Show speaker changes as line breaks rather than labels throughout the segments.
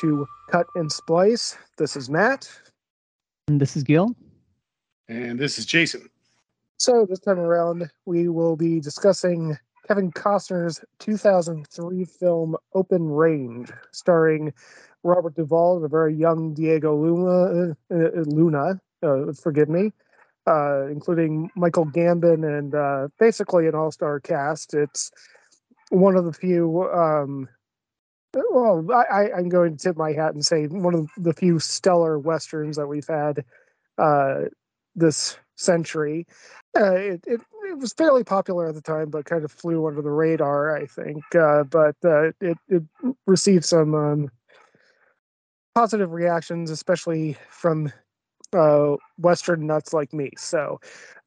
to Cut and Splice. This is Matt.
And this is Gil.
And this is Jason.
So, this time around, we will be discussing Kevin Costner's 2003 film Open Range, starring Robert Duvall and a very young Diego Luna, uh, Luna uh, forgive me, uh, including Michael Gambon and uh, basically an all star cast. It's one of the few um, well, I, I'm going to tip my hat and say one of the few stellar westerns that we've had uh, this century. Uh, it, it, it was fairly popular at the time, but kind of flew under the radar, I think. Uh, but uh, it it received some um, positive reactions, especially from uh, Western nuts like me. So,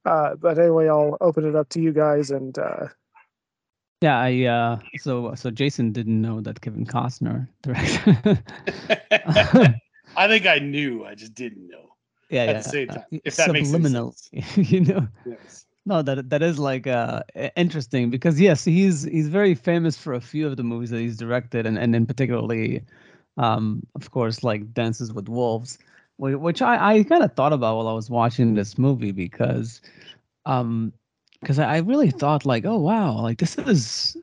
uh, but anyway, I'll open it up to you guys and
yeah, I uh so so Jason didn't know that Kevin Costner directed.
I think I knew, I just didn't know.
Yeah,
at
yeah.
the same time.
Uh,
if that makes
subliminal,
sense.
you know.
Yes.
No, that that is like uh interesting because yes, he's he's very famous for a few of the movies that he's directed, and and in particularly, um, of course, like Dances with Wolves, which I I kind of thought about while I was watching this movie because, um, because I I really thought like, oh wow, like this is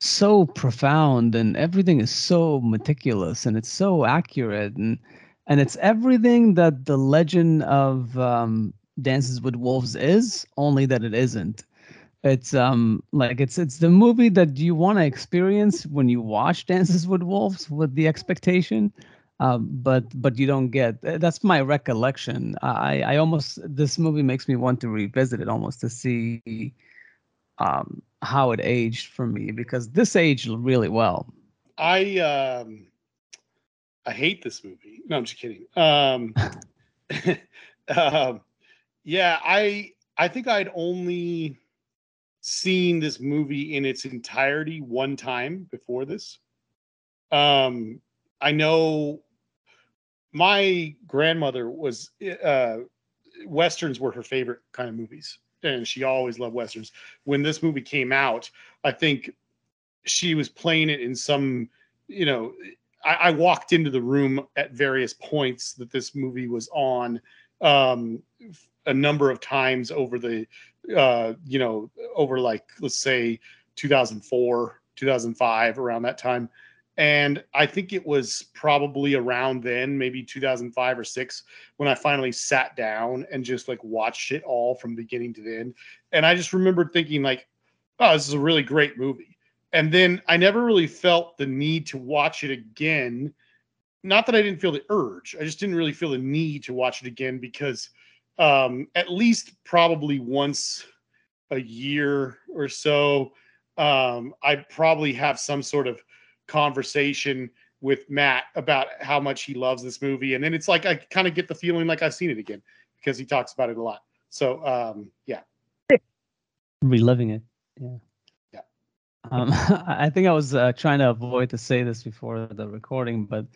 so profound and everything is so meticulous and it's so accurate and and it's everything that the legend of um, Dances with Wolves is, only that it isn't. It's um like it's it's the movie that you want to experience when you watch Dances with Wolves with the expectation, um, but but you don't get. uh, That's my recollection. I I almost this movie makes me want to revisit it almost to see um how it aged for me because this aged really well.
I um I hate this movie. No, I'm just kidding. Um, um yeah, I I think I'd only seen this movie in its entirety one time before this. Um I know my grandmother was uh westerns were her favorite kind of movies and she always loved westerns. When this movie came out, I think she was playing it in some, you know, I, I walked into the room at various points that this movie was on um, a number of times over the, uh, you know, over like, let's say 2004, 2005, around that time. And I think it was probably around then, maybe 2005 or six, when I finally sat down and just like watched it all from beginning to the end. And I just remembered thinking, like, oh, this is a really great movie and then I never really felt the need to watch it again. Not that I didn't feel the urge, I just didn't really feel the need to watch it again because um, at least probably once a year or so, um, I probably have some sort of conversation with Matt about how much he loves this movie, and then it's like I kind of get the feeling like I've seen it again because he talks about it a lot. So um, yeah,
reliving it. Yeah.
Yeah.
Um, I think I was uh, trying to avoid to say this before the recording, but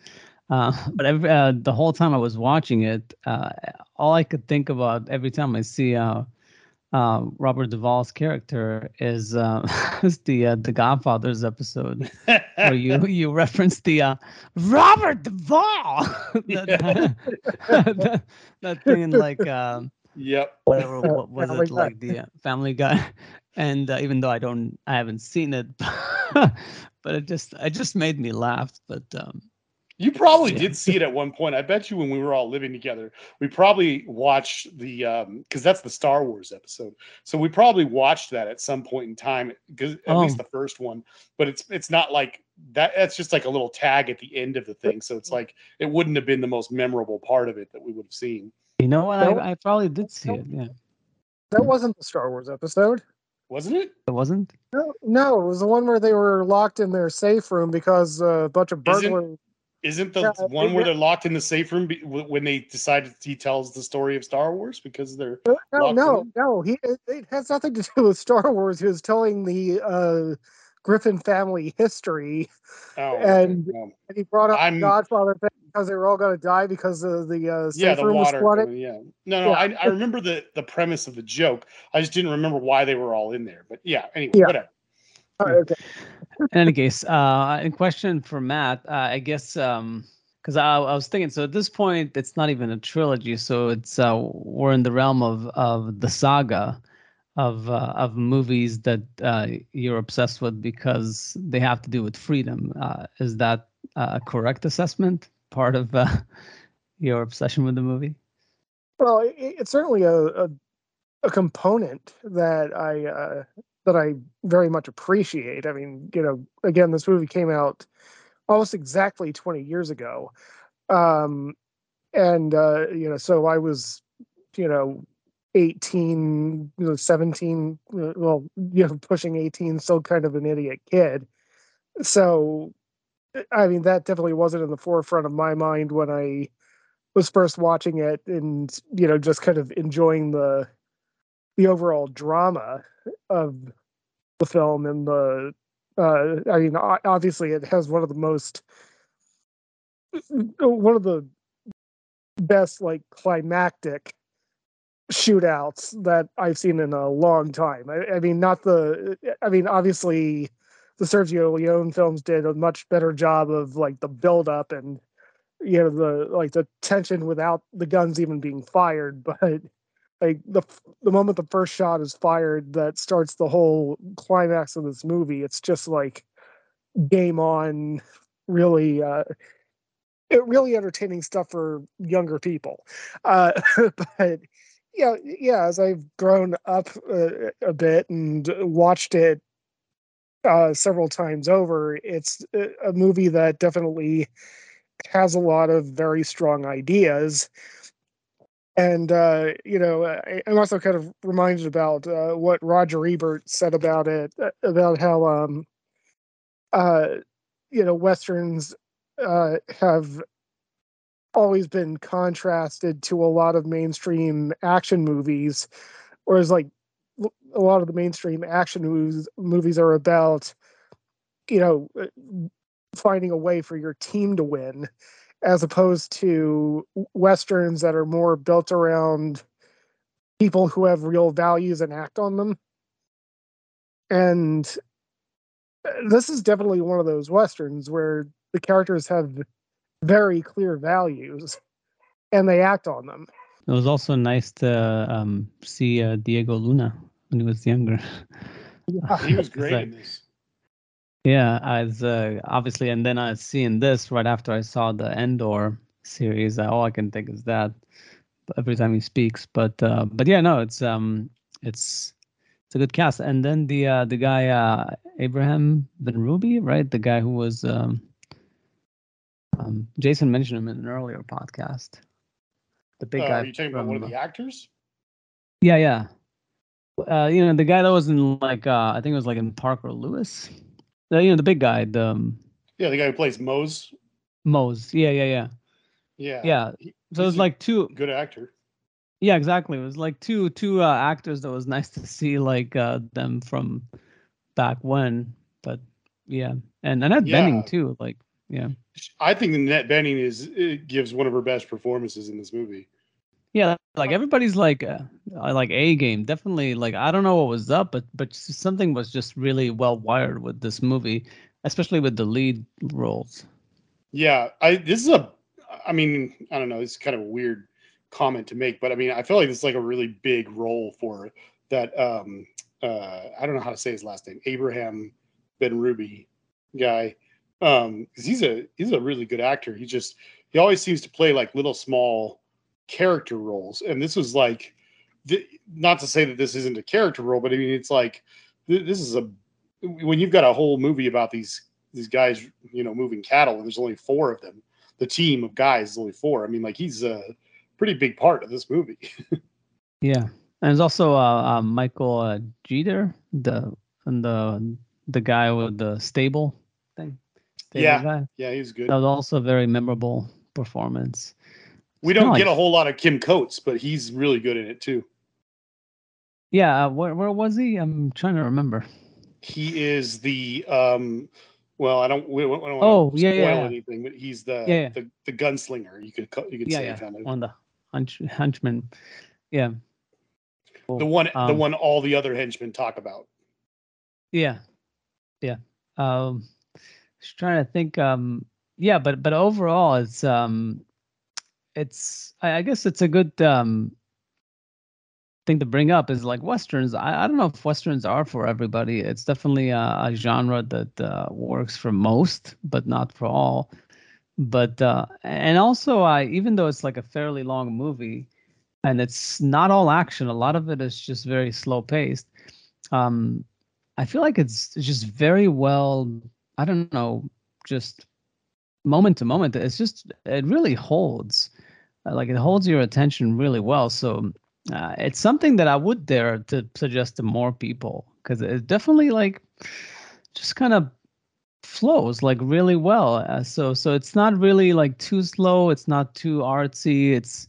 uh, but every, uh, the whole time I was watching it, uh, all I could think about every time I see uh, uh, Robert Duvall's character is uh, is the uh, the Godfather's episode where you you reference the uh, Robert Duvall that, that, that thing like. Um,
yep.
whatever what was
Family
it
Guy.
like the uh, family guy and uh, even though i don't i haven't seen it but it just it just made me laugh but um
You probably
Yeah.
did see it at one point. I bet you when we were all living together, we probably watched the um because that's the Star Wars episode. So we probably watched that at some point in time because at least
Oh.
the first one. But it's it's not like that. That's just like a little tag at the end of the thing. So it's like it wouldn't have been the most memorable part of it that we would have seen.
you know what I, I probably did see
Nope.
it yeah
that wasn't the Star Wars episode.
Wasn't it?
it wasn't
No, no, it was the one where they were locked in their safe room because uh, a bunch of burglars.
Isn't the one where they're locked in the safe room be, when they decide he tells the story of Star Wars because they're
No, no,
in?
no. He it, has nothing to do with Star Wars. He was telling the uh, Griffin family history,
oh
And-
well,
and he brought up
I'm-
the Godfather because they were all going to die because of the uh, safe
yeah, the
room was flooded.
yeah, no, no,
Yeah.
I, I remember the the premise of the joke. I just didn't remember why they were all in there. But yeah, anyway,
Yeah.
whatever.
Okay.
in any case, uh, in question for Matt, uh, I guess um, because I, I was thinking, so at this point, it's not even a trilogy, so it's uh, we're in the realm of of the saga of uh, of movies that uh, you're obsessed with because they have to do with freedom. Uh, is that a correct assessment? Part of uh, your obsession with the movie?
Well, it, it's certainly a, a, a component that I uh, that I very much appreciate. I mean, you know, again, this movie came out almost exactly 20 years ago, um, and uh, you know, so I was, you know, 18, you know, 17, uh, well, you know, pushing 18, still kind of an idiot kid. So, I mean, that definitely wasn't in the forefront of my mind when I was first watching it and, you know, just kind of enjoying the the overall drama of the film and the uh I mean obviously it has one of the most one of the best like climactic shootouts that I've seen in a long time. I, I, mean, not the. I mean, obviously, the Sergio Leone films did a much better job of like the build up and you know the like the tension without the guns even being fired. But like the the moment the first shot is fired, that starts the whole climax of this movie. It's just like game on. Really. uh really entertaining stuff for younger people. Uh, but yeah, yeah. As I've grown up uh, a bit and watched it uh, several times over, it's a movie that definitely has a lot of very strong ideas. And uh, you know, I, am also kind of reminded about uh, what Roger Ebert said about it, uh, about how um, uh, you know westerns have always been contrasted to a lot of mainstream action movies, whereas like a lot of the mainstream action movies movies are about, you know, uh, finding a way for your team to win, as opposed to westerns that are more built around people who have real values and act on them. And uh, this is definitely one of those westerns where the characters have very clear values and they act on them.
It was also nice to um, see uh, Diego Luna when he was younger.
Yeah, he was great like, in this.
Yeah, as uh, obviously, and then I seeing this right after I saw the Andor series. All I can think is that every time he speaks. But uh, but yeah, no, it's um it's it's a good cast. And then the uh, the guy uh, Abraham Benrubi, right? The guy who was um, um, Jason mentioned him in an earlier podcast. The big uh, guy.
Are you talking from, about one of the actors?
Yeah, yeah. Uh, you know, the guy that was in like uh, I think it was like in Parker Lewis. The, you know, the big guy. The um,
yeah, the guy who plays Mose.
Mose. Yeah, yeah, yeah.
Yeah.
Yeah. So it was like two
good actor.
Yeah, exactly. It was like two two uh, actors that was nice to see like uh, them from back when. But yeah, and Annette yeah. Bening too. Like yeah.
I think Annette Bening is gives one of her best performances in this movie.
Yeah, like everybody's like uh, like a game. Definitely like I don't know what was up, but but something was just really well wired with this movie, especially with the lead roles.
Yeah, I this is a I mean, I don't know, it's kind of a weird comment to make, but I mean, I feel like it's like a really big role for that um uh I don't know how to say his last name, Abraham Benrubi guy um because he's a he's a really good actor he just he always seems to play like little small character roles and this was like th- not to say that this isn't a character role but i mean it's like th- this is a when you've got a whole movie about these these guys you know moving cattle and there's only four of them the team of guys is only four i mean like he's a pretty big part of this movie
yeah and there's also uh, uh michael uh, jeter the and the the guy with the stable thing
yeah, guy. yeah, he's good.
That was also a very memorable performance.
We don't get like, a whole lot of Kim Coates, but he's really good in it too.
Yeah, uh, where where was he? I'm trying to remember.
He is the um. Well, I don't. We, we don't
oh, yeah, yeah, yeah.
anything, but he's the, yeah, the the gunslinger. You could you could
yeah,
say
yeah.
kind of
on the hunch, henchman. Yeah.
The one, um, the one, all the other henchmen talk about.
Yeah, yeah. Um, just trying to think. Um, yeah, but but overall, it's um, it's I, guess it's a good um thing to bring up is like westerns. I, I don't know if westerns are for everybody. It's definitely a, a genre that uh, works for most, but not for all. But uh, and also, I even though it's like a fairly long movie, and it's not all action. A lot of it is just very slow paced. Um, I feel like it's just very well. I don't know, just moment to moment. It's just it really holds, like it holds your attention really well. So uh, it's something that I would dare to suggest to more people because it definitely like just kind of flows like really well. Uh, so so it's not really like too slow. It's not too artsy. It's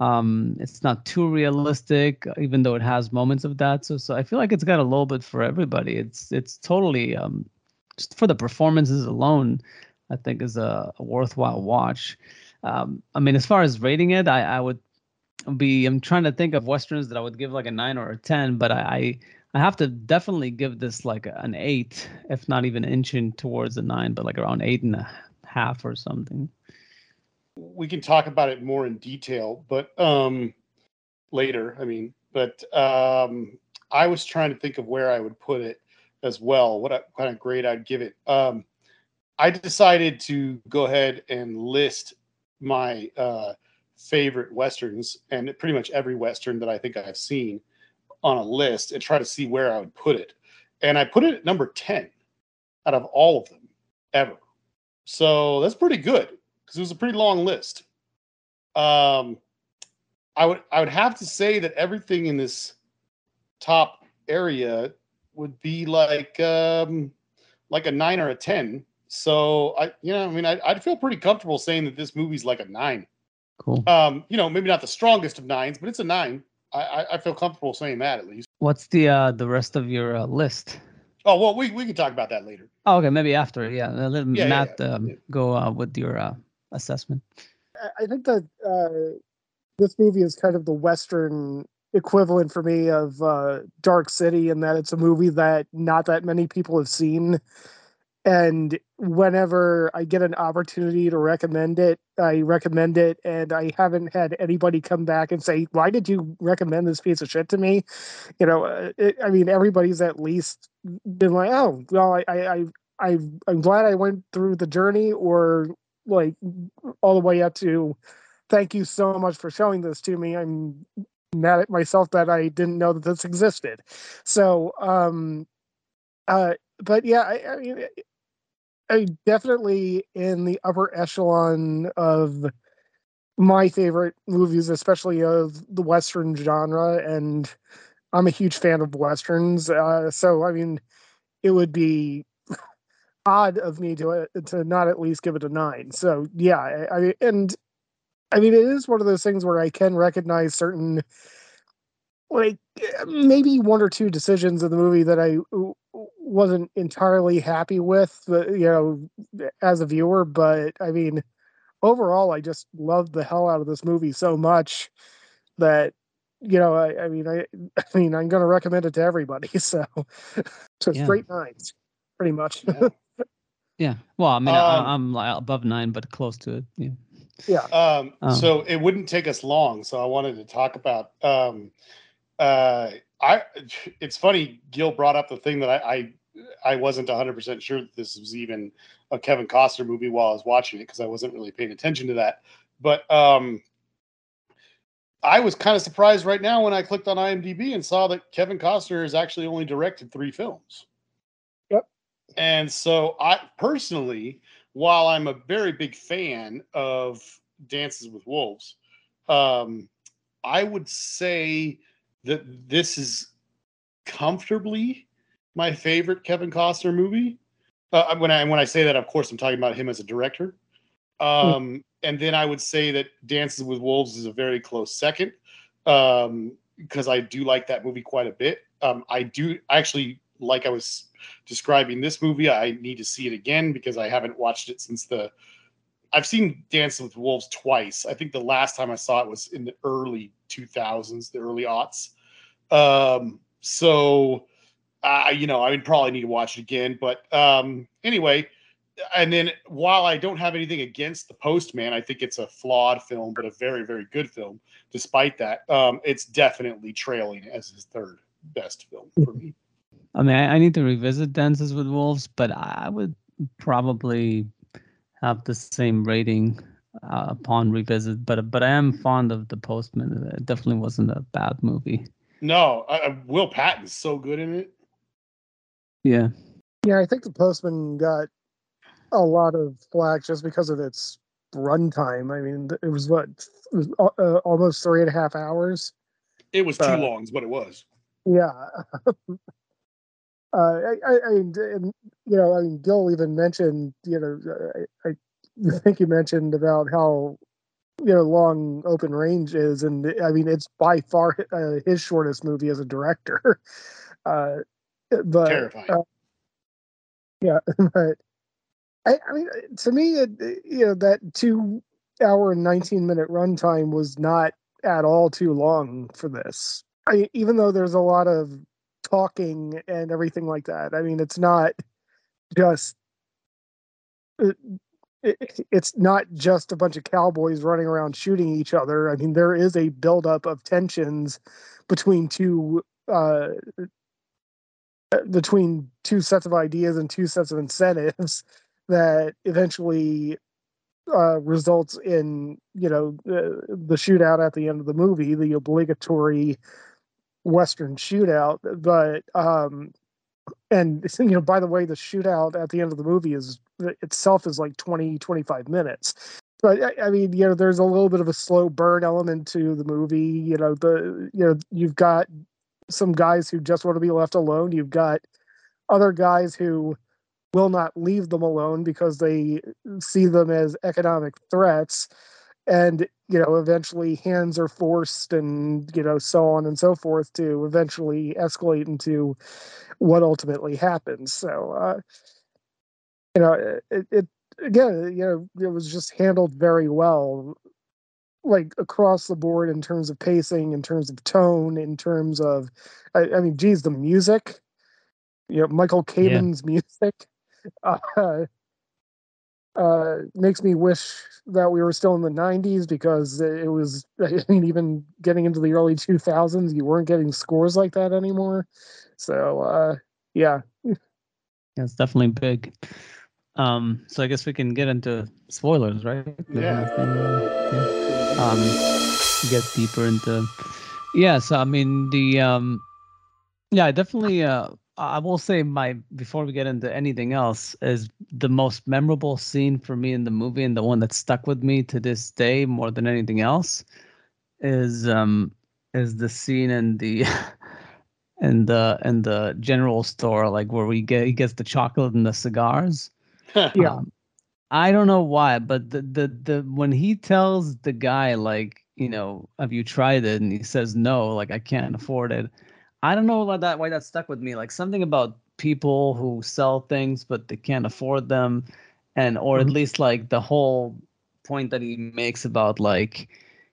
um it's not too realistic even though it has moments of that so so i feel like it's got a little bit for everybody it's it's totally um just for the performances alone i think is a, a worthwhile watch um i mean as far as rating it i i would be I'm trying to think of westerns that I would give like a nine or a ten, but I I have to definitely give this like an eight, if not even inching towards a nine, but like around eight and a half or something.
We can talk about it more in detail, but um later, I mean, but um I was trying to think of where I would put it as well, what, what kind of grade I'd give it. Um I decided to go ahead and list my uh favorite westerns and pretty much every western that I think I've seen on a list and try to see where I would put it. And I put it at number 10 out of all of them ever. So that's pretty good because it was a pretty long list. Um I would I would have to say that everything in this top area would be like um like a 9 or a 10. So I you know, I mean I I'd feel pretty comfortable saying that this movie's like a 9
Cool.
um, you know, maybe not the strongest of nines, but it's a nine. I, I, I feel comfortable saying that at least.
What's the uh the rest of your uh, list?
Oh well, we, we can talk about that later.
Oh, okay, maybe after. Yeah, uh, let
Yeah, yeah,
Matt
yeah,
um,
yeah.
go uh, with your uh, assessment.
I- I think that uh, this movie is kind of the Western equivalent for me of uh, Dark City, in that it's a movie that not that many people have seen. And whenever I get an opportunity to recommend it, I recommend it. And I haven't had anybody come back and say, Why did you recommend this piece of shit to me? You know, uh, it, I mean, everybody's at least been like, Oh, well, I, I, I, I'm glad I went through the journey, or like all the way up to thank you so much for showing this to me i'm mad at myself that i didn't know that this existed so um uh but yeah i, I mean i definitely in the upper echelon of my favorite movies especially of the western genre and i'm a huge fan of westerns uh so i mean it would be odd of me to uh, to not at least give it a nine. So yeah, I, I and I mean it is one of those things where I can recognize certain like eh, maybe one or two decisions in the movie that I wasn't entirely happy with, uh, you know, as a viewer. But I mean, overall, I just loved the hell out of this movie so much that you know, I, I mean, I, I mean, I'm going to recommend it to everybody. So, so
Yeah.
straight nines, pretty much.
Yeah.
Yeah. Well, I mean,
Um,
I, I'm like above nine, but close to it. Yeah.
yeah.
Um,
Oh.
So it wouldn't take us long. So I wanted to talk about. Um, uh, I. It's funny. Gil brought up the thing that I. I, I wasn't 100 percent sure that this was even a Kevin Costner movie while I was watching it because I wasn't really paying attention to that. But um, I was kind of surprised right now when I clicked on IMDb and saw that Kevin Costner has actually only directed three films.
Yep.
And so I personally, while I'm a very big fan of Dances with Wolves, um, I would say that this is comfortably my favorite Kevin Costner movie. Uh, when I when I say that, of course, I'm talking about him as a director. Um, and then I would say that Dances with Wolves is a very close second um, because I do like that movie quite a bit. Um, I do actually like I was describing this movie. I need to see it again because I haven't watched it since the. I've seen Dances with Wolves twice. I think the last time I saw it was in the early 2000s, the early aughts. Um, so uh, you know, I would probably need to watch it again. But um, anyway, and then while I don't have anything against The Postman, I think it's a flawed film, but a very, very good film. Despite that, um, it's definitely trailing as his third best film for me.
I mean, I, I need to revisit Dances with Wolves, but I would probably have the same rating uh, upon revisit. But but I am fond of The Postman. It definitely wasn't a bad movie.
No, uh, Will Patton's so good in it.
Yeah.
Yeah, I think the Postman got a lot of flack just because of its runtime. I mean, it was what it was uh, almost three and a half hours.
It was too
Uh,
long, is what it was.
Yeah. uh, I, I, I, and, you know, I mean, Gil even mentioned, you know, I, I think you mentioned about how, you know, long Open Range is, and I mean, it's by far uh, his shortest movie as a director. Uh, but
Terrifying.
uh, yeah, but I, I mean, to me, it, you know, that two hour and 19 minute runtime was not at all too long for this. I, even though there's a lot of talking and everything like that, I mean, it's not just. It, it, it's not just a bunch of cowboys running around shooting each other. I mean, there is a buildup of tensions between two uh, between two sets of ideas and two sets of incentives that eventually uh, results in you know the, the shootout at the end of the movie, the obligatory Western shootout. But um, and you know, by the way, the shootout at the end of the movie is itself is like 20, 25 minutes. But I, I mean, you know, there's a little bit of a slow burn element to the movie. You know, the you know you've got some guys who just want to be left alone. You've got other guys who will not leave them alone because they see them as economic threats and you know eventually hands are forced and you know so on and so forth to eventually escalate into what ultimately happens so uh you know it, it again you know it was just handled very well like across the board in terms of pacing in terms of tone in terms of i, I mean geez the music you know michael
Yeah.
Music uh, uh, makes me wish that we were still in the 90s because it was i mean even getting into the early 2000s you weren't getting scores like that anymore so uh yeah
Yeah, it's definitely big. Um, so I guess we can get into spoilers, right?
Yeah.
yeah. Um, get deeper into. Yeah, so I mean the um, yeah, definitely. Uh, I will say my before we get into anything else is the most memorable scene for me in the movie and the one that stuck with me to this day more than anything else is um is the scene in the in the in the general store like where we get he gets the chocolate and the cigars
Yeah.
um, i don't know why but the the the when he tells the guy like you know have you tried it and he says no like i can't afford it i don't know about that why that stuck with me like something about people who sell things but they can't afford them and or at
Mhm.
least like the whole point that he makes about like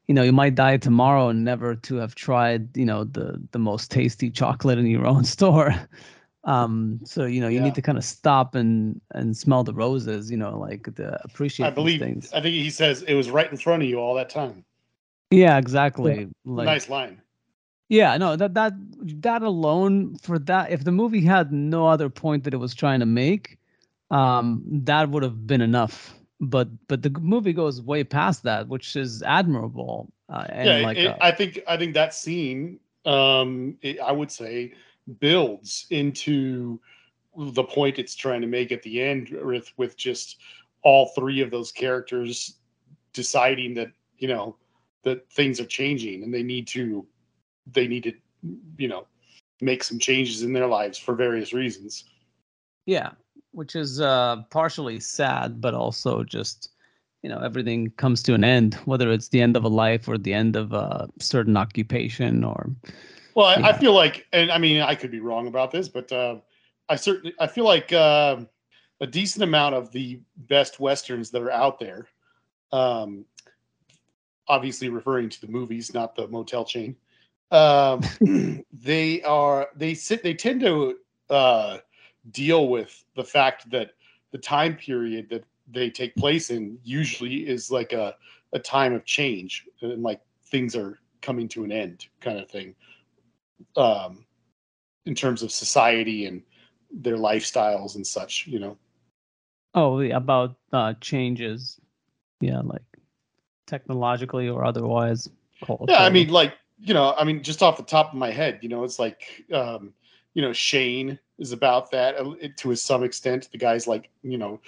you know you might die tomorrow and never to have tried you know the the most tasty chocolate in your own store um so you know you
Yeah.
need to kind of stop and and smell the roses you know like the appreciate
I believe.
things
I think he says it was right in front of you all that time.
yeah exactly like
nice line.
yeah no that that that alone for that if the movie had no other point that it was trying to make um that would have been enough but but the movie goes way past that which is admirable uh, and
yeah,
like
it-
uh,
I think I think that scene, um, it, I would say, builds into the point it's trying to make at the end with with just all three of those characters deciding that you know that things are changing and they need to they need to you know make some changes in their lives for various reasons.
Yeah, which is uh, partially sad, but also just you know everything comes to an end, whether it's the end of a life or the end of a certain occupation or
Well, I, I feel like, and I mean, I could be wrong about this, but uh, I certainly I feel like uh, a decent amount of the best westerns that are out there, um, obviously referring to the movies, not the motel chain. Um, they are they sit they tend to uh, deal with the fact that the time period that they take place in usually is like a, a time of change and like things are coming to an end kind of thing um, in terms of society and their lifestyles and such you know
Oh, about uh, changes. Yeah, like technologically or otherwise.
yeah i mean like you know i mean just off the top of my head you know it's like um you know shane is about that uh, to some extent the guy's like you know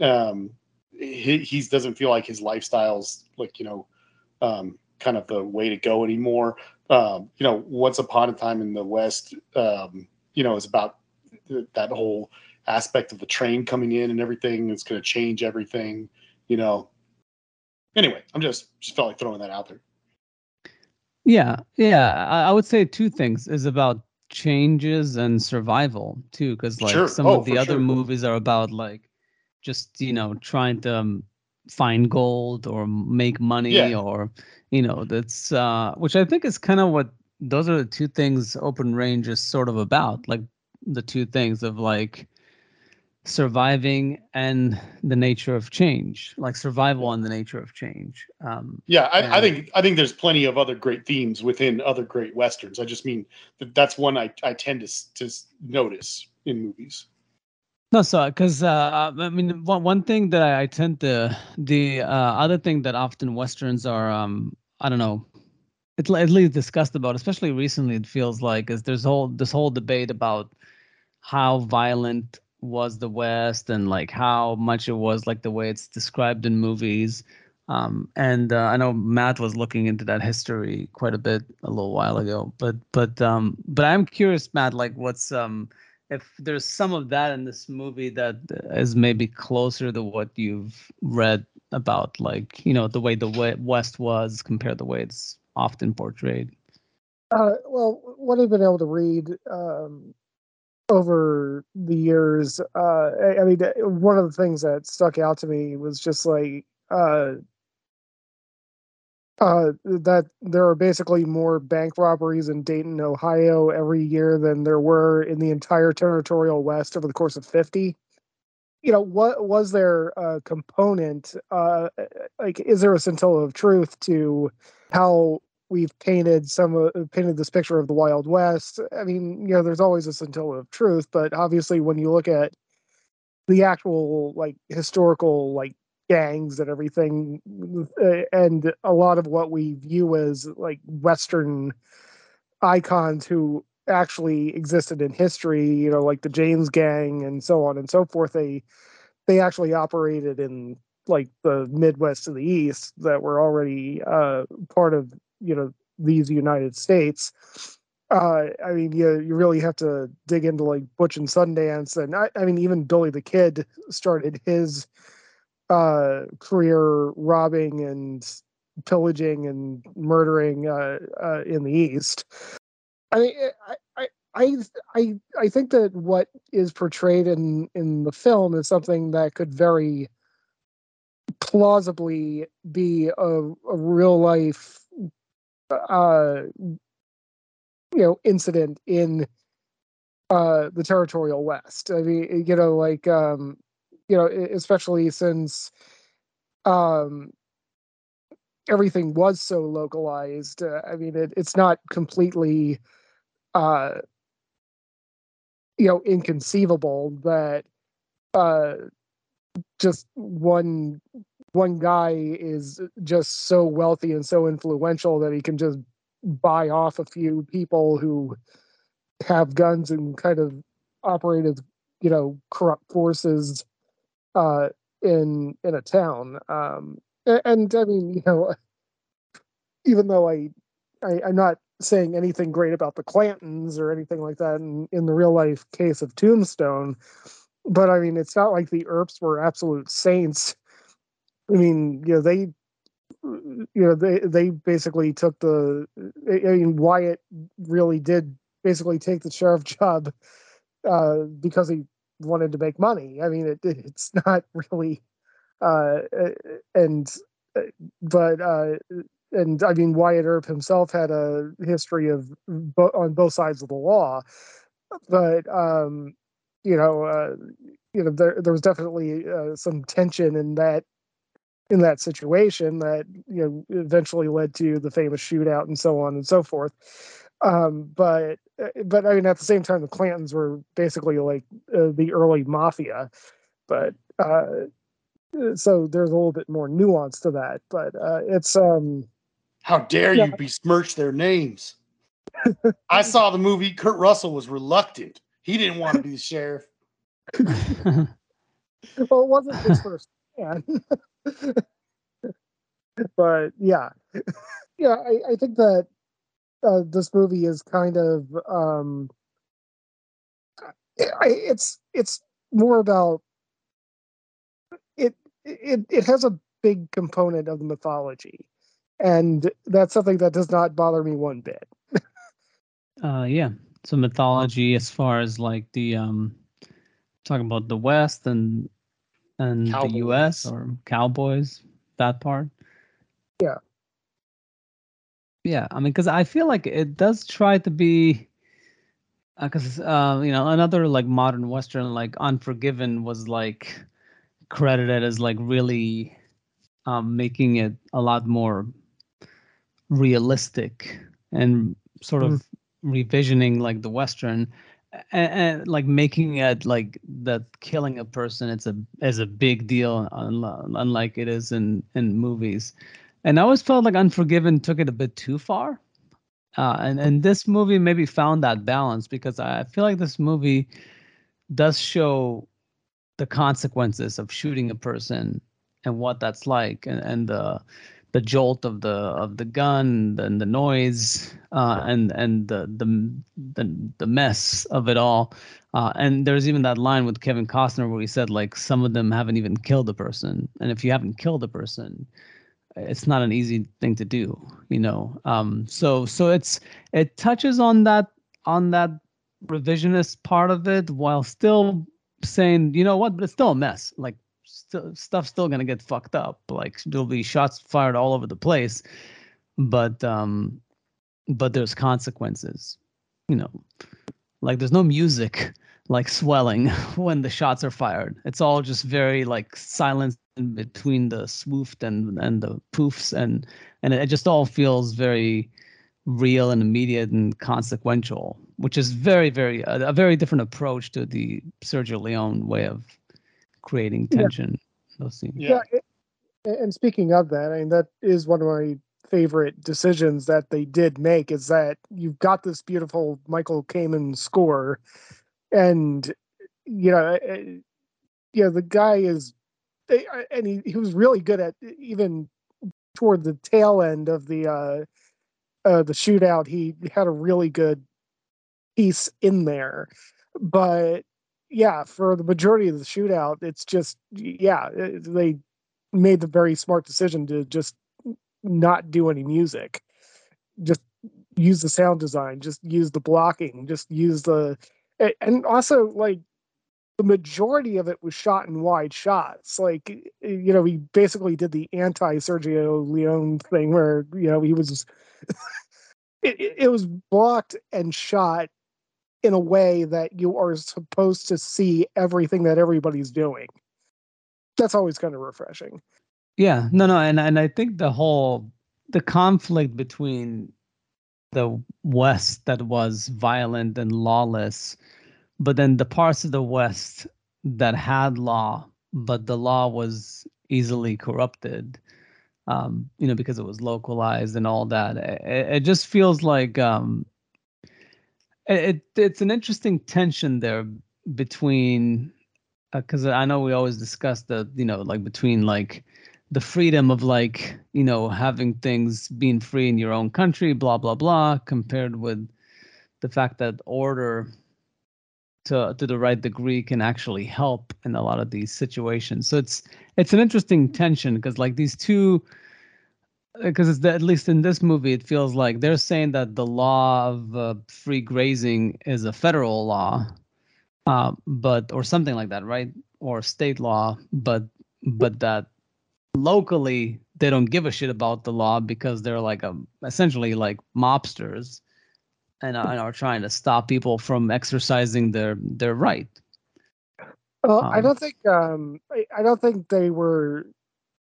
um he he doesn't feel like his lifestyle's like you know um kind of the way to go anymore um you know once upon a time in the west um you know is about that whole aspect of the train coming in and everything it's going to change everything you know anyway i'm just just felt like throwing that out there
Yeah, yeah. I, I would say two things is about changes and survival too, because like
Sure.
some
Oh,
of the other
sure.
movies are about like just you know trying to um, find gold or make money
Yeah.
or you know that's uh which I think is kind of what those are the two things Open Range is sort of about, like the two things of like surviving and the nature of change, like survival and the nature of change. Um,
Yeah, I, I think I think there's plenty of other great themes within other great westerns. I just mean that that's one I, I tend to to notice in movies.
No, so because uh, I mean, one one thing that I, I tend to the uh, other thing that often westerns are um I don't know, it's at least discussed about, especially recently. It feels like is there's whole this whole debate about how violent was the West and like how much it was like the way it's described in movies. Um, and uh, I know Matt was looking into that history quite a bit a little while ago, but but um, but I'm curious, Matt, like what's um if there's some of that in this movie that is maybe closer to what you've read about, like you know the way the West was compared to the way it's often portrayed.
Uh, well, what I've been able to read um, over the years, uh, I, I mean, one of the things that stuck out to me was just like uh, uh, that there are basically more bank robberies in Dayton, Ohio every year than there were in the entire territorial West over the course of 50. You know, what was there a component, uh, like, is there a scintilla of truth to how we've painted some of painted this picture of the Wild West? I mean, you know, there's always a scintilla of truth, but obviously when you look at the actual like historical like gangs and everything uh, and a lot of what we view as like western icons who actually existed in history you know like the james gang and so on and so forth they they actually operated in like the midwest and the east that were already uh part of you know these united states. Uh i mean you you really have to dig into like butch and sundance and i, I mean even billy the kid started his uh career robbing and pillaging and murdering uh, uh in the east. I I I I I think that what is portrayed in in the film is something that could very plausibly be a, a real life uh you know incident in uh the territorial west. I mean you know like um you know especially since um everything was so localized uh, i mean it, it's not completely uh you know inconceivable that uh just one one guy is just so wealthy and so influential that he can just buy off a few people who have guns and kind of operate as you know corrupt forces uh in in a town um a- and i mean you know even though i, I i'm not saying anything great about the clantons or anything like that in, in the real life case of tombstone but i mean it's not like the earps were absolute saints. I mean you know they you know they they basically took the I mean wyatt really did basically take the sheriff job uh because he wanted to make money i mean it, it's not really uh uh, and uh, but uh and i mean wyatt earp himself had a history of bo- on both sides of the law but um, you know, uh, you know, there there was definitely uh, some tension in that in that situation that you know eventually led to the famous shootout and so on and so forth. Um, but uh, but I mean, at the same time, the Clantons were basically like uh, the early mafia, but uh, so there's a little bit more nuance to that. But uh, it's um,
How dare
Yeah.
you besmirch their names? I saw the movie. Kurt Russell was reluctant. He didn't want to be the sheriff.
well, it wasn't his first man. but yeah, yeah, I, I think that uh, this movie is kind of um, I, it's it's more about it. It it has a big component of the mythology, and that's something that does not bother me one bit.
Uh, yeah. So mythology, as far as like the um, talking about the West and and the U.S. Or cowboys, that part.
Yeah.
Yeah, I mean, because I feel like it does try to be, because uh, you know, another like modern Western like Unforgiven was like credited as like really um, making it a lot more realistic and sort of revisioning like the western and, and like making it like that killing a person it's a is a big deal unlike it is in in movies and i always felt like unforgiven took it a bit too far. Uh, and and this movie maybe found that balance because i feel like this movie does show the consequences of shooting a person and what that's like and, and the the jolt of the of the gun and the noise uh, and and the, the the the mess of it all. Uh, and there's even that line with Kevin Costner where he said like some of them haven't even killed a person. And if you haven't killed a person it's not an easy thing to do you know? Um so so it's it touches on that on that revisionist part of it while still saying you know what but it's still a mess. Like still stuff's still gonna get fucked up. Like there'll be shots fired all over the place but um but there's consequences you know? Like there's no music like swelling when the shots are fired it's all just very like silence in between the swooped and and the poofs and and it just all feels very real and immediate and consequential which is very very a, a very different approach to the sergio leone way of creating
Yeah.
tension those scenes
Yeah.
it- and speaking of that, I mean that is one of my favorite decisions that they did make is that you've got this beautiful Michael Kamen score, and you know, uh, you know the guy is, eh, and he, he was really good at even toward the tail end of the uh, uh the shootout. He had a really good piece in there, but yeah, for the majority of the shootout, it's just yeah, eh, they made the very smart decision to just not do any music. Just use the sound design, just use the blocking, just use the and also like the majority of it was shot in wide shots. Like you know, he basically did the anti Sergio Leone thing where, you know, he was it it was blocked and shot in a way that you are supposed to see everything that everybody's doing. That's always kind of refreshing.
Yeah, no, no, and and I think the whole the conflict between the West that was violent and lawless, but then the parts of the West that had law, but the law was easily corrupted, um, you know, because it was localized and all that. It, it just feels like um, it, it it's an interesting tension there between because I know we always discuss the you know like between like the freedom of like you know having things being free in your own country blah blah blah compared with the fact that order to to the right degree can actually help in a lot of these situations. So it's it's an interesting tension because like these two because it's the, at least in this movie it feels like they're saying that the law of uh, free grazing is a federal law uh, but or something like that right? Or state law but but that locally they don't give a shit about the law because they're like a essentially like mobsters and, and are trying to stop people from exercising their their right.
Well, I
Um,
don't think um, I, I don't think they were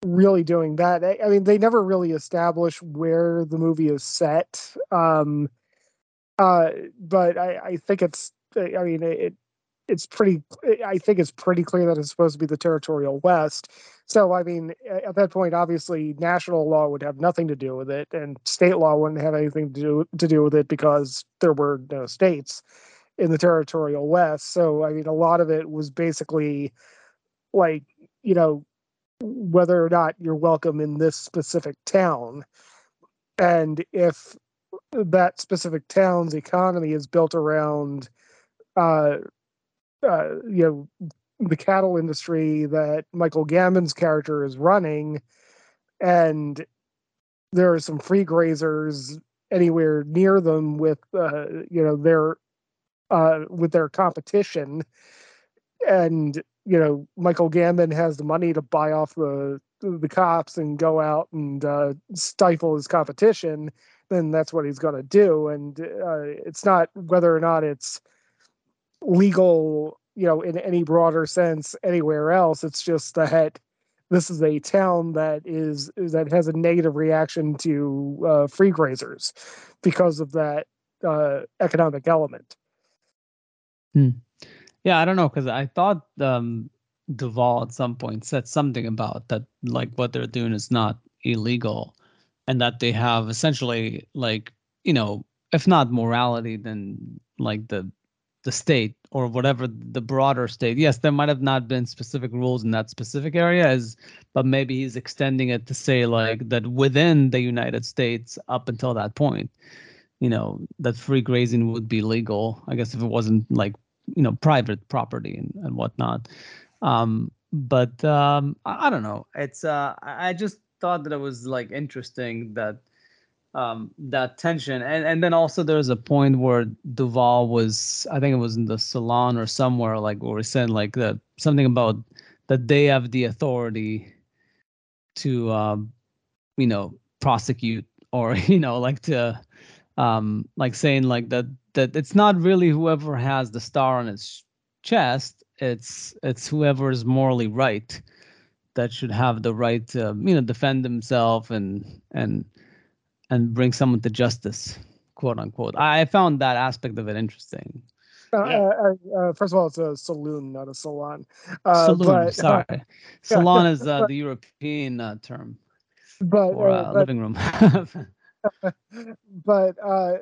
really doing that. I, I mean, they never really established where the movie is set. Um, uh, but I, I think it's. I mean, it it's pretty. I think it's pretty clear that it's supposed to be the territorial West. So, I mean, at that point, obviously, national law would have nothing to do with it, and state law wouldn't have anything to do to do with it because there were no states in the territorial West. So, I mean, a lot of it was basically like, you know, whether or not you're welcome in this specific town, and if that specific town's economy is built around, uh, uh, you know, the cattle industry that Michael Gambon's character is running, and there are some free grazers anywhere near them with, uh, you know, their uh, with their competition, and you know, Michael Gambon has the money to buy off the the cops and go out and uh, stifle his competition, then that's what he's going to do. And uh, it's not whether or not it's legal, you know, in any broader sense anywhere else. It's just that this is a town that is that has a negative reaction to uh, free grazers because of that uh, economic element.
Yeah, I don't know because I thought um, Duvall at some point said something about that, like what they're doing is not illegal, and that they have essentially like you know, if not morality, then like the the state or whatever the broader state. Yes, there might have not been specific rules in that specific area, as but maybe he's extending it to say like that within the United States up until that point, you know, that free grazing would be legal. I guess if it wasn't like you know private property and, and whatnot um but um I, I don't know it's uh i I just thought that it was like interesting that um that tension. And and then also there's a point where duvall was i think it was in the salon or somewhere like where he said like that something about that they have the authority to um you know prosecute or you know like to um like saying like that that it's not really whoever has the star on its chest it's it's whoever is morally right that should have the right to you know defend himself and and and bring someone to justice quote unquote i found that aspect of it interesting
Uh,
Yeah.
uh, uh, first of all, it's a saloon, not a salon. Uh,
saloon
but,
sorry salon is uh, the european uh, term
but,
for
uh,
uh,
but
living room
but uh,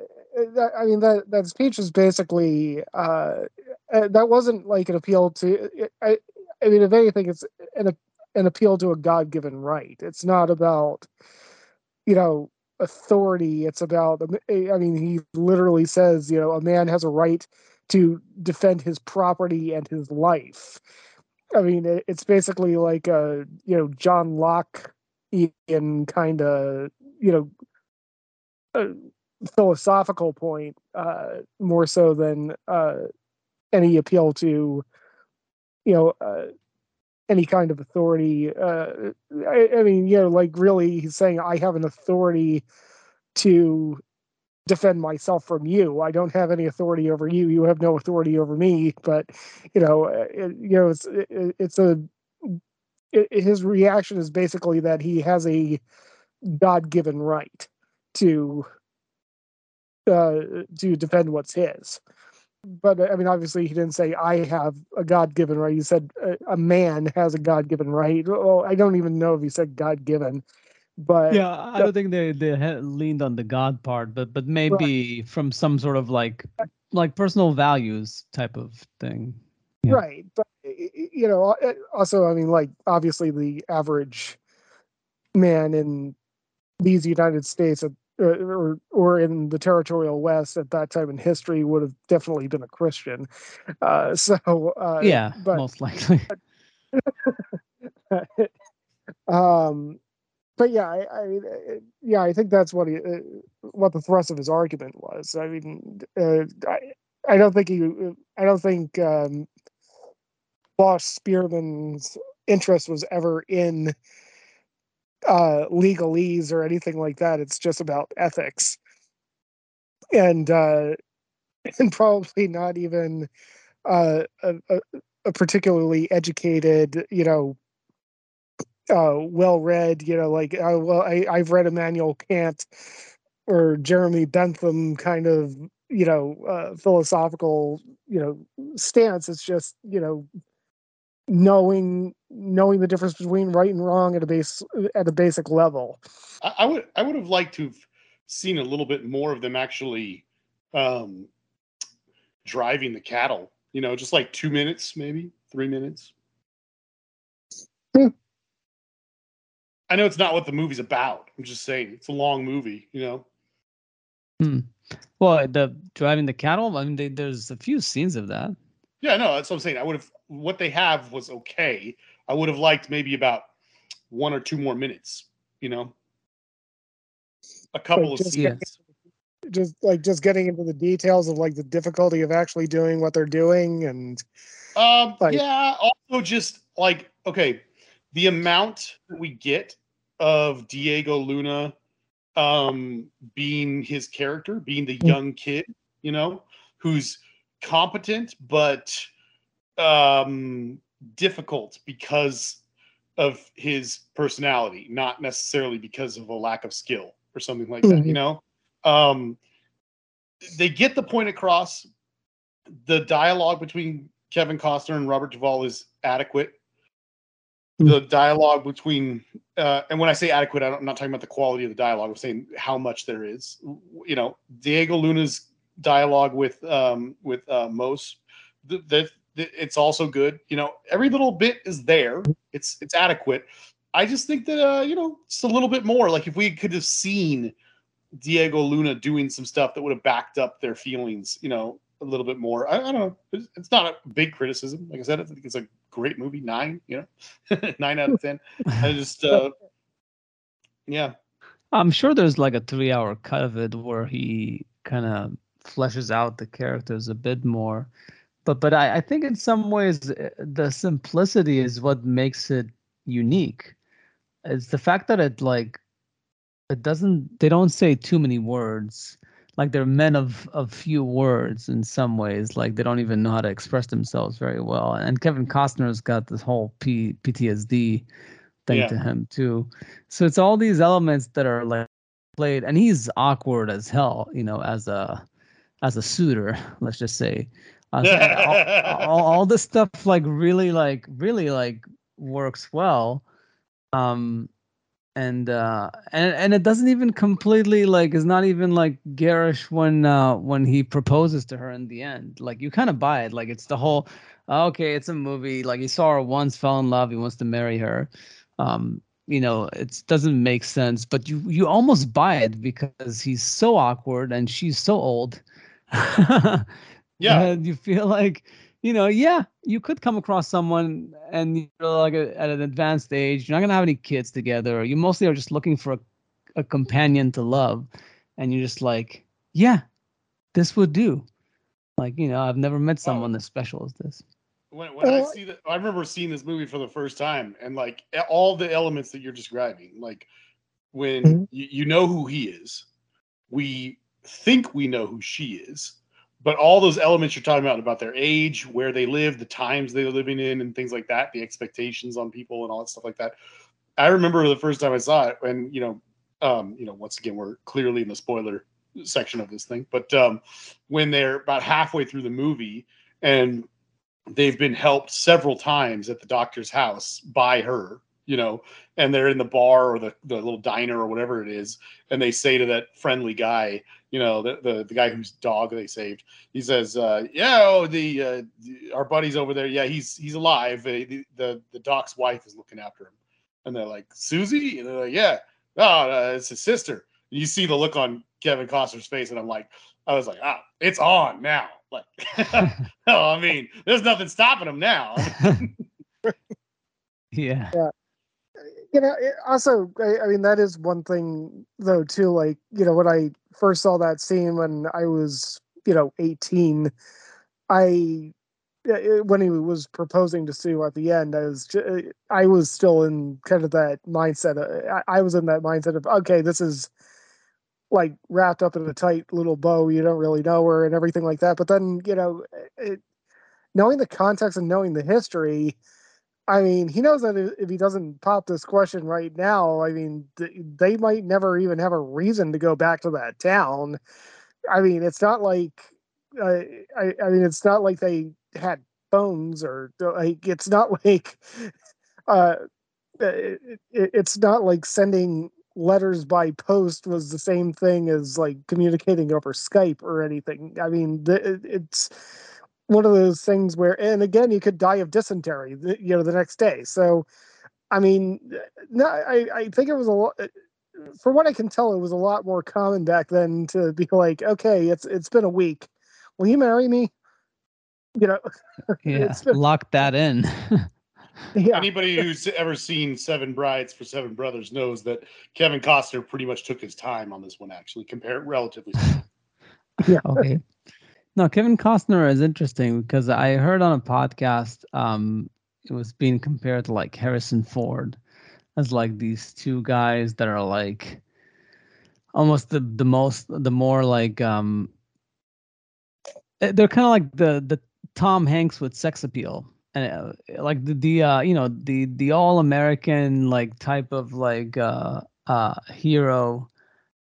that, I mean that that speech is basically uh, uh, that wasn't like an appeal to. I, I mean, if anything, it's an an appeal to a God given right. It's not about you know authority. It's about. I mean, he literally says, you know, a man has a right to defend his property and his life. I mean, it's basically like a you know John Locke in kind of you know a philosophical point uh, more so than uh, any appeal to you know uh, any kind of authority. Uh, I, I mean, you know, like really, he's saying I have an authority to defend myself from you. I don't have any authority over you. You have no authority over me. But you know, uh, it, you know, it's it, it's a it, his reaction is basically that he has a God-given right to uh, to defend what's his. But I mean, obviously, he didn't say I have a God-given right. He said uh, a man has a God-given right. Well, I don't even know if he said God-given, but
yeah i don't think they they leaned on the god part but but maybe from some sort of like like personal values type of thing Yeah.
right. But you know, uh, also, I mean, like obviously, the average man in these United States uh, or or in the territorial West at that time in history would have definitely been a Christian. Uh, so uh,
yeah
but
most likely
um but yeah I, I mean uh, yeah i think that's what he uh, what the thrust of his argument was i mean uh, I, I don't think he i don't think um boss spearman's interest was ever in uh legalese or anything like that it's just about ethics and uh, and probably not even uh, a, a, particularly educated, you know, uh, well read, you know, like uh, well, I, I've read Immanuel Kant or Jeremy Bentham kind of, you know, uh, philosophical, you know, stance. It's just, you know, knowing knowing the difference between right and wrong at a base at a basic level.
I, I would I would have liked to have seen a little bit more of them actually um, driving the cattle. You know, just like two minutes, maybe three minutes.
Hmm.
I know it's not what the movie's about. I'm just saying it's a long movie. You know. Hmm.
Well, the driving the cattle. I mean, they, there's a few scenes of that.
Yeah, no, that's what I'm saying. I would have what they have was okay. I would have liked maybe about one or two more minutes. You know, a couple of scenes.
Just like just getting into the details of like the difficulty of actually doing what they're doing and
Um,
Like-
yeah. Also, just like okay, the amount that we get of Diego Luna, um, being his character, being the
Mm.
young kid, you know, who's competent but um difficult because of his personality, not necessarily because of a lack of skill or something like that. You
Mhm.
know, um, they get the point across. The dialogue between Kevin Costner and Robert Duvall is adequate. The dialogue between, uh, and when I say adequate, I don't, I'm not talking about the quality of the dialogue. I'm saying how much there is. You know, Diego Luna's dialogue with um, with uh, that th- it's also good. You know, every little bit is there. It's it's adequate. I just think that uh, you know, just a little bit more. Like if we could have seen Diego Luna doing some stuff that would have backed up their feelings, you know, a little bit more. I, I don't know. It's, it's not a big criticism. Like I said, I think it's a great movie. Nine, you know, nine out of ten. I just, uh, yeah,
I'm sure there's like a three hour cut of it where he kind of fleshes out the characters a bit more. But but I, I think in some ways uh, the simplicity is what makes it unique. It's the fact that it like it doesn't they don't say too many words. Like they're men of of few words in some ways. Like they don't even know how to express themselves very well. And Kevin Costner's got this whole P, PTSD thing
Yeah.
to him too. So it's all these elements that are like played, and he's awkward as hell, you know, as a as a suitor, let's just say. All, all, all this stuff like really like really like works well. Um and uh and and it doesn't even completely like is not even like garish when uh when he proposes to her in the end. Like you kind of buy it. Like it's the whole okay it's a movie. Like he saw her once fell in love he wants to marry her. Um you know it doesn't make sense but you you almost buy it because he's so awkward and she's so old
Yeah.
and you feel like you know yeah you could come across someone and you're like a, at an advanced age you're not gonna have any kids together you mostly are just looking for a, a companion to love and you're just like yeah this would do like you know i've never met someone as special as this
when, when I see that, I remember seeing this movie for the first time, and like all the elements that you're describing, like when
Mhm.
you, you know who he is, we think we know who she is, but all those elements you're talking about about their age, where they live, the times they're living in, and things like that, the expectations on people, and all that stuff like that. I remember the first time I saw it, and you know, um, you know, once again, we're clearly in the spoiler section of this thing, but um, when they're about halfway through the movie and they've been helped several times at the doctor's house by her you know and they're in the bar or the, the little diner or whatever it is and they say to that friendly guy you know the the, the guy whose dog they saved he says uh yeah oh the, uh, the our buddy's over there. Yeah he's he's alive. Uh, the, the the doc's wife is looking after him. And they're like susie? And they're like yeah. Oh uh, it's his sister. You see the look on kevin costner's face and i'm like i was like ah it's on now. Like oh i mean there's nothing stopping him now.
Yeah
you know it also I, I mean that is one thing though too like you know when i first saw that scene when i was you know 18 i uh, when he was proposing to sue at the end i was ju- i was still in kind of that mindset uh, I, I was in that mindset of okay this is like wrapped up in a tight little bow. You don't really know her and everything like that. But then you know, it, knowing the context and knowing the history, I mean, he knows that if he doesn't pop this question right now, I mean, they might never even have a reason to go back to that town. I mean, it's not like, uh, I, I mean, it's not like they had phones or like, it's not like, uh, it, it, it's not like sending letters by post was the same thing as like communicating over Skype or anything. I mean, the, it's one of those things where, and again, you could die of dysentery, you know, the next day. So, I mean, no, I, I think it was a lot. Uh, for what I can tell, it was a lot more common back then to be like, okay, it's it's been a week. Will you marry me? You know,
yeah, been, lock that in.
yeah. Anybody who's ever seen Seven Brides for Seven Brothers knows that Kevin Costner pretty much took his time on this one, actually, compared relatively.
yeah. Okay. No, Kevin Costner is interesting because I heard on a podcast um it was being compared to like Harrison Ford as like these two guys that are like almost the the most the more like um eh, they're kind of like the the Tom Hanks with sex appeal. And uh, like the the uh you know the the all American like type of like uh uh hero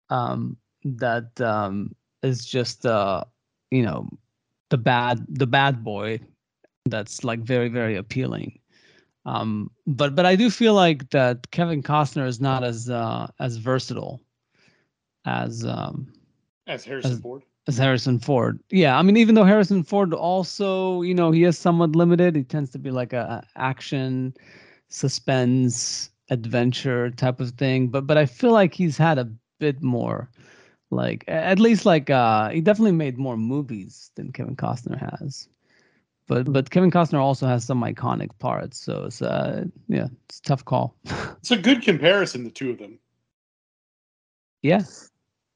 um that um is just uh you know the bad the bad boy that's like very very appealing. Um but but i do feel like that kevin costner is not as uh as versatile as um
as harrison as, ford?
as harrison ford. Yeah i mean even though harrison ford also you know he is somewhat limited he tends to be like a, a action suspense adventure type of thing. But but i feel like he's had a bit more like at least like uh he definitely made more movies than Kevin Costner has. But but Kevin Costner also has some iconic parts, so it's uh yeah, it's a tough call.
it's a good comparison, the two of them.
Yeah.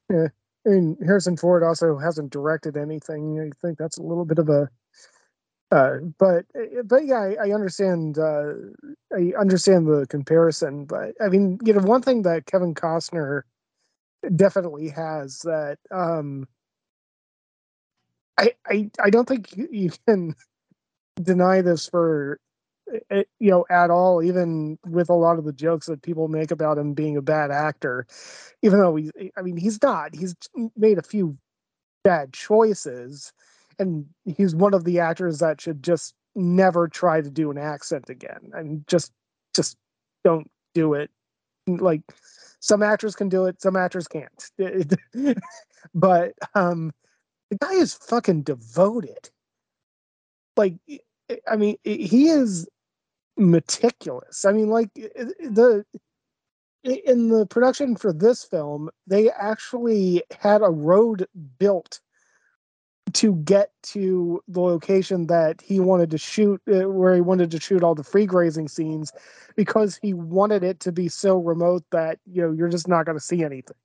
Yeah. And Harrison Ford also hasn't directed anything. I think that's a little bit of a uh, but but yeah, I, I understand. Uh, I understand the comparison, but I mean, you know, one thing that Kevin Costner definitely has that um I, I I don't think you can deny this for eh, eh, you know at all even with a lot of the jokes that people make about him being a bad actor even though he I mean he's not he's made a few bad choices and he's one of the actors that should just never try to do an accent again and just just don't do it like some actors can do it, some actors can't. but um the guy is fucking devoted. Like I mean, he is meticulous. I mean, like the in the production for this film, they actually had a road built to get to the location that he wanted to shoot, uh, where he wanted to shoot all the free grazing scenes, because he wanted it to be so remote that you know you're just not going to see anything.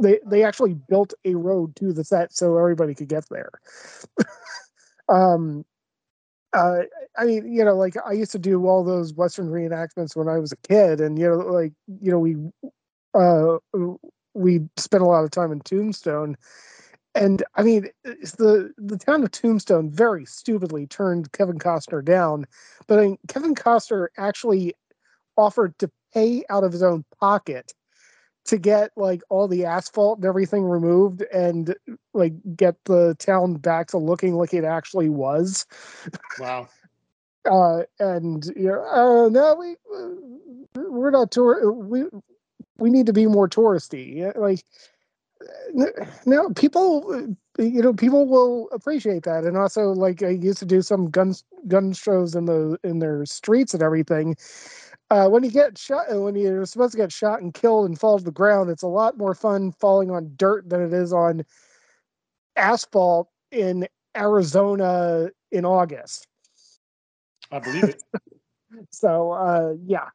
They they actually built a road to the set so everybody could get there. um, uh, I mean, you know, like I used to do all those Western reenactments when I was a kid, and you know, like you know, we uh, we spent a lot of time in Tombstone and I mean, the the town of Tombstone very stupidly turned Kevin Costner down, but I mean, Kevin Costner actually offered to pay out of his own pocket to get like all the asphalt and everything removed and like get the town back to looking like it actually was.
Wow.
uh, and you know, uh, no, we we're not tour. We we need to be more touristy. Like no people you know people will appreciate that. And also like i used to do some gun gun shows in the in their streets and everything. Uh, when you get shot when you're supposed to get shot and killed and fall to the ground it's a lot more fun falling on dirt than it is on asphalt in arizona in august.
I believe it.
So uh yeah.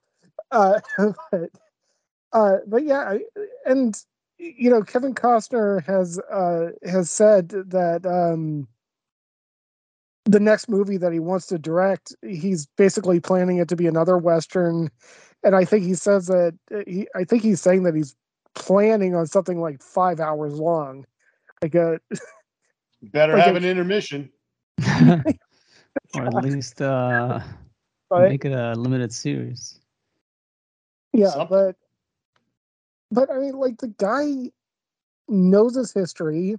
Uh but uh but yeah and you know, Kevin Costner has uh, has said that um, the next movie that he wants to direct, he's basically planning it to be another western, and I think he says that uh, he, I think he's saying that he's planning on something like five hours long. Like a
Better
Like
have
a-
an intermission.
or at least uh,
but
make it a limited series.
yeah,
something.
but but I mean like the guy knows his history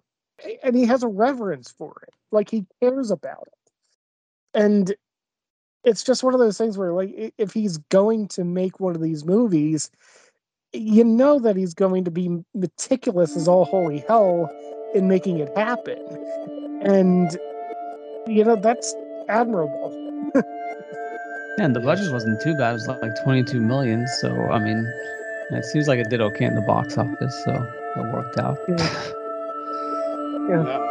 and he has a reverence for it. Like he cares about it. And it's just one of those things where like if he's going to make one of these movies, you know that he's going to be meticulous as all holy hell in making it happen. And you know that's admirable.
And the budget wasn't too bad. It was like 22 million. So, I mean, it seems like it did okay in the box office. So it worked out.
Yeah.
Yeah.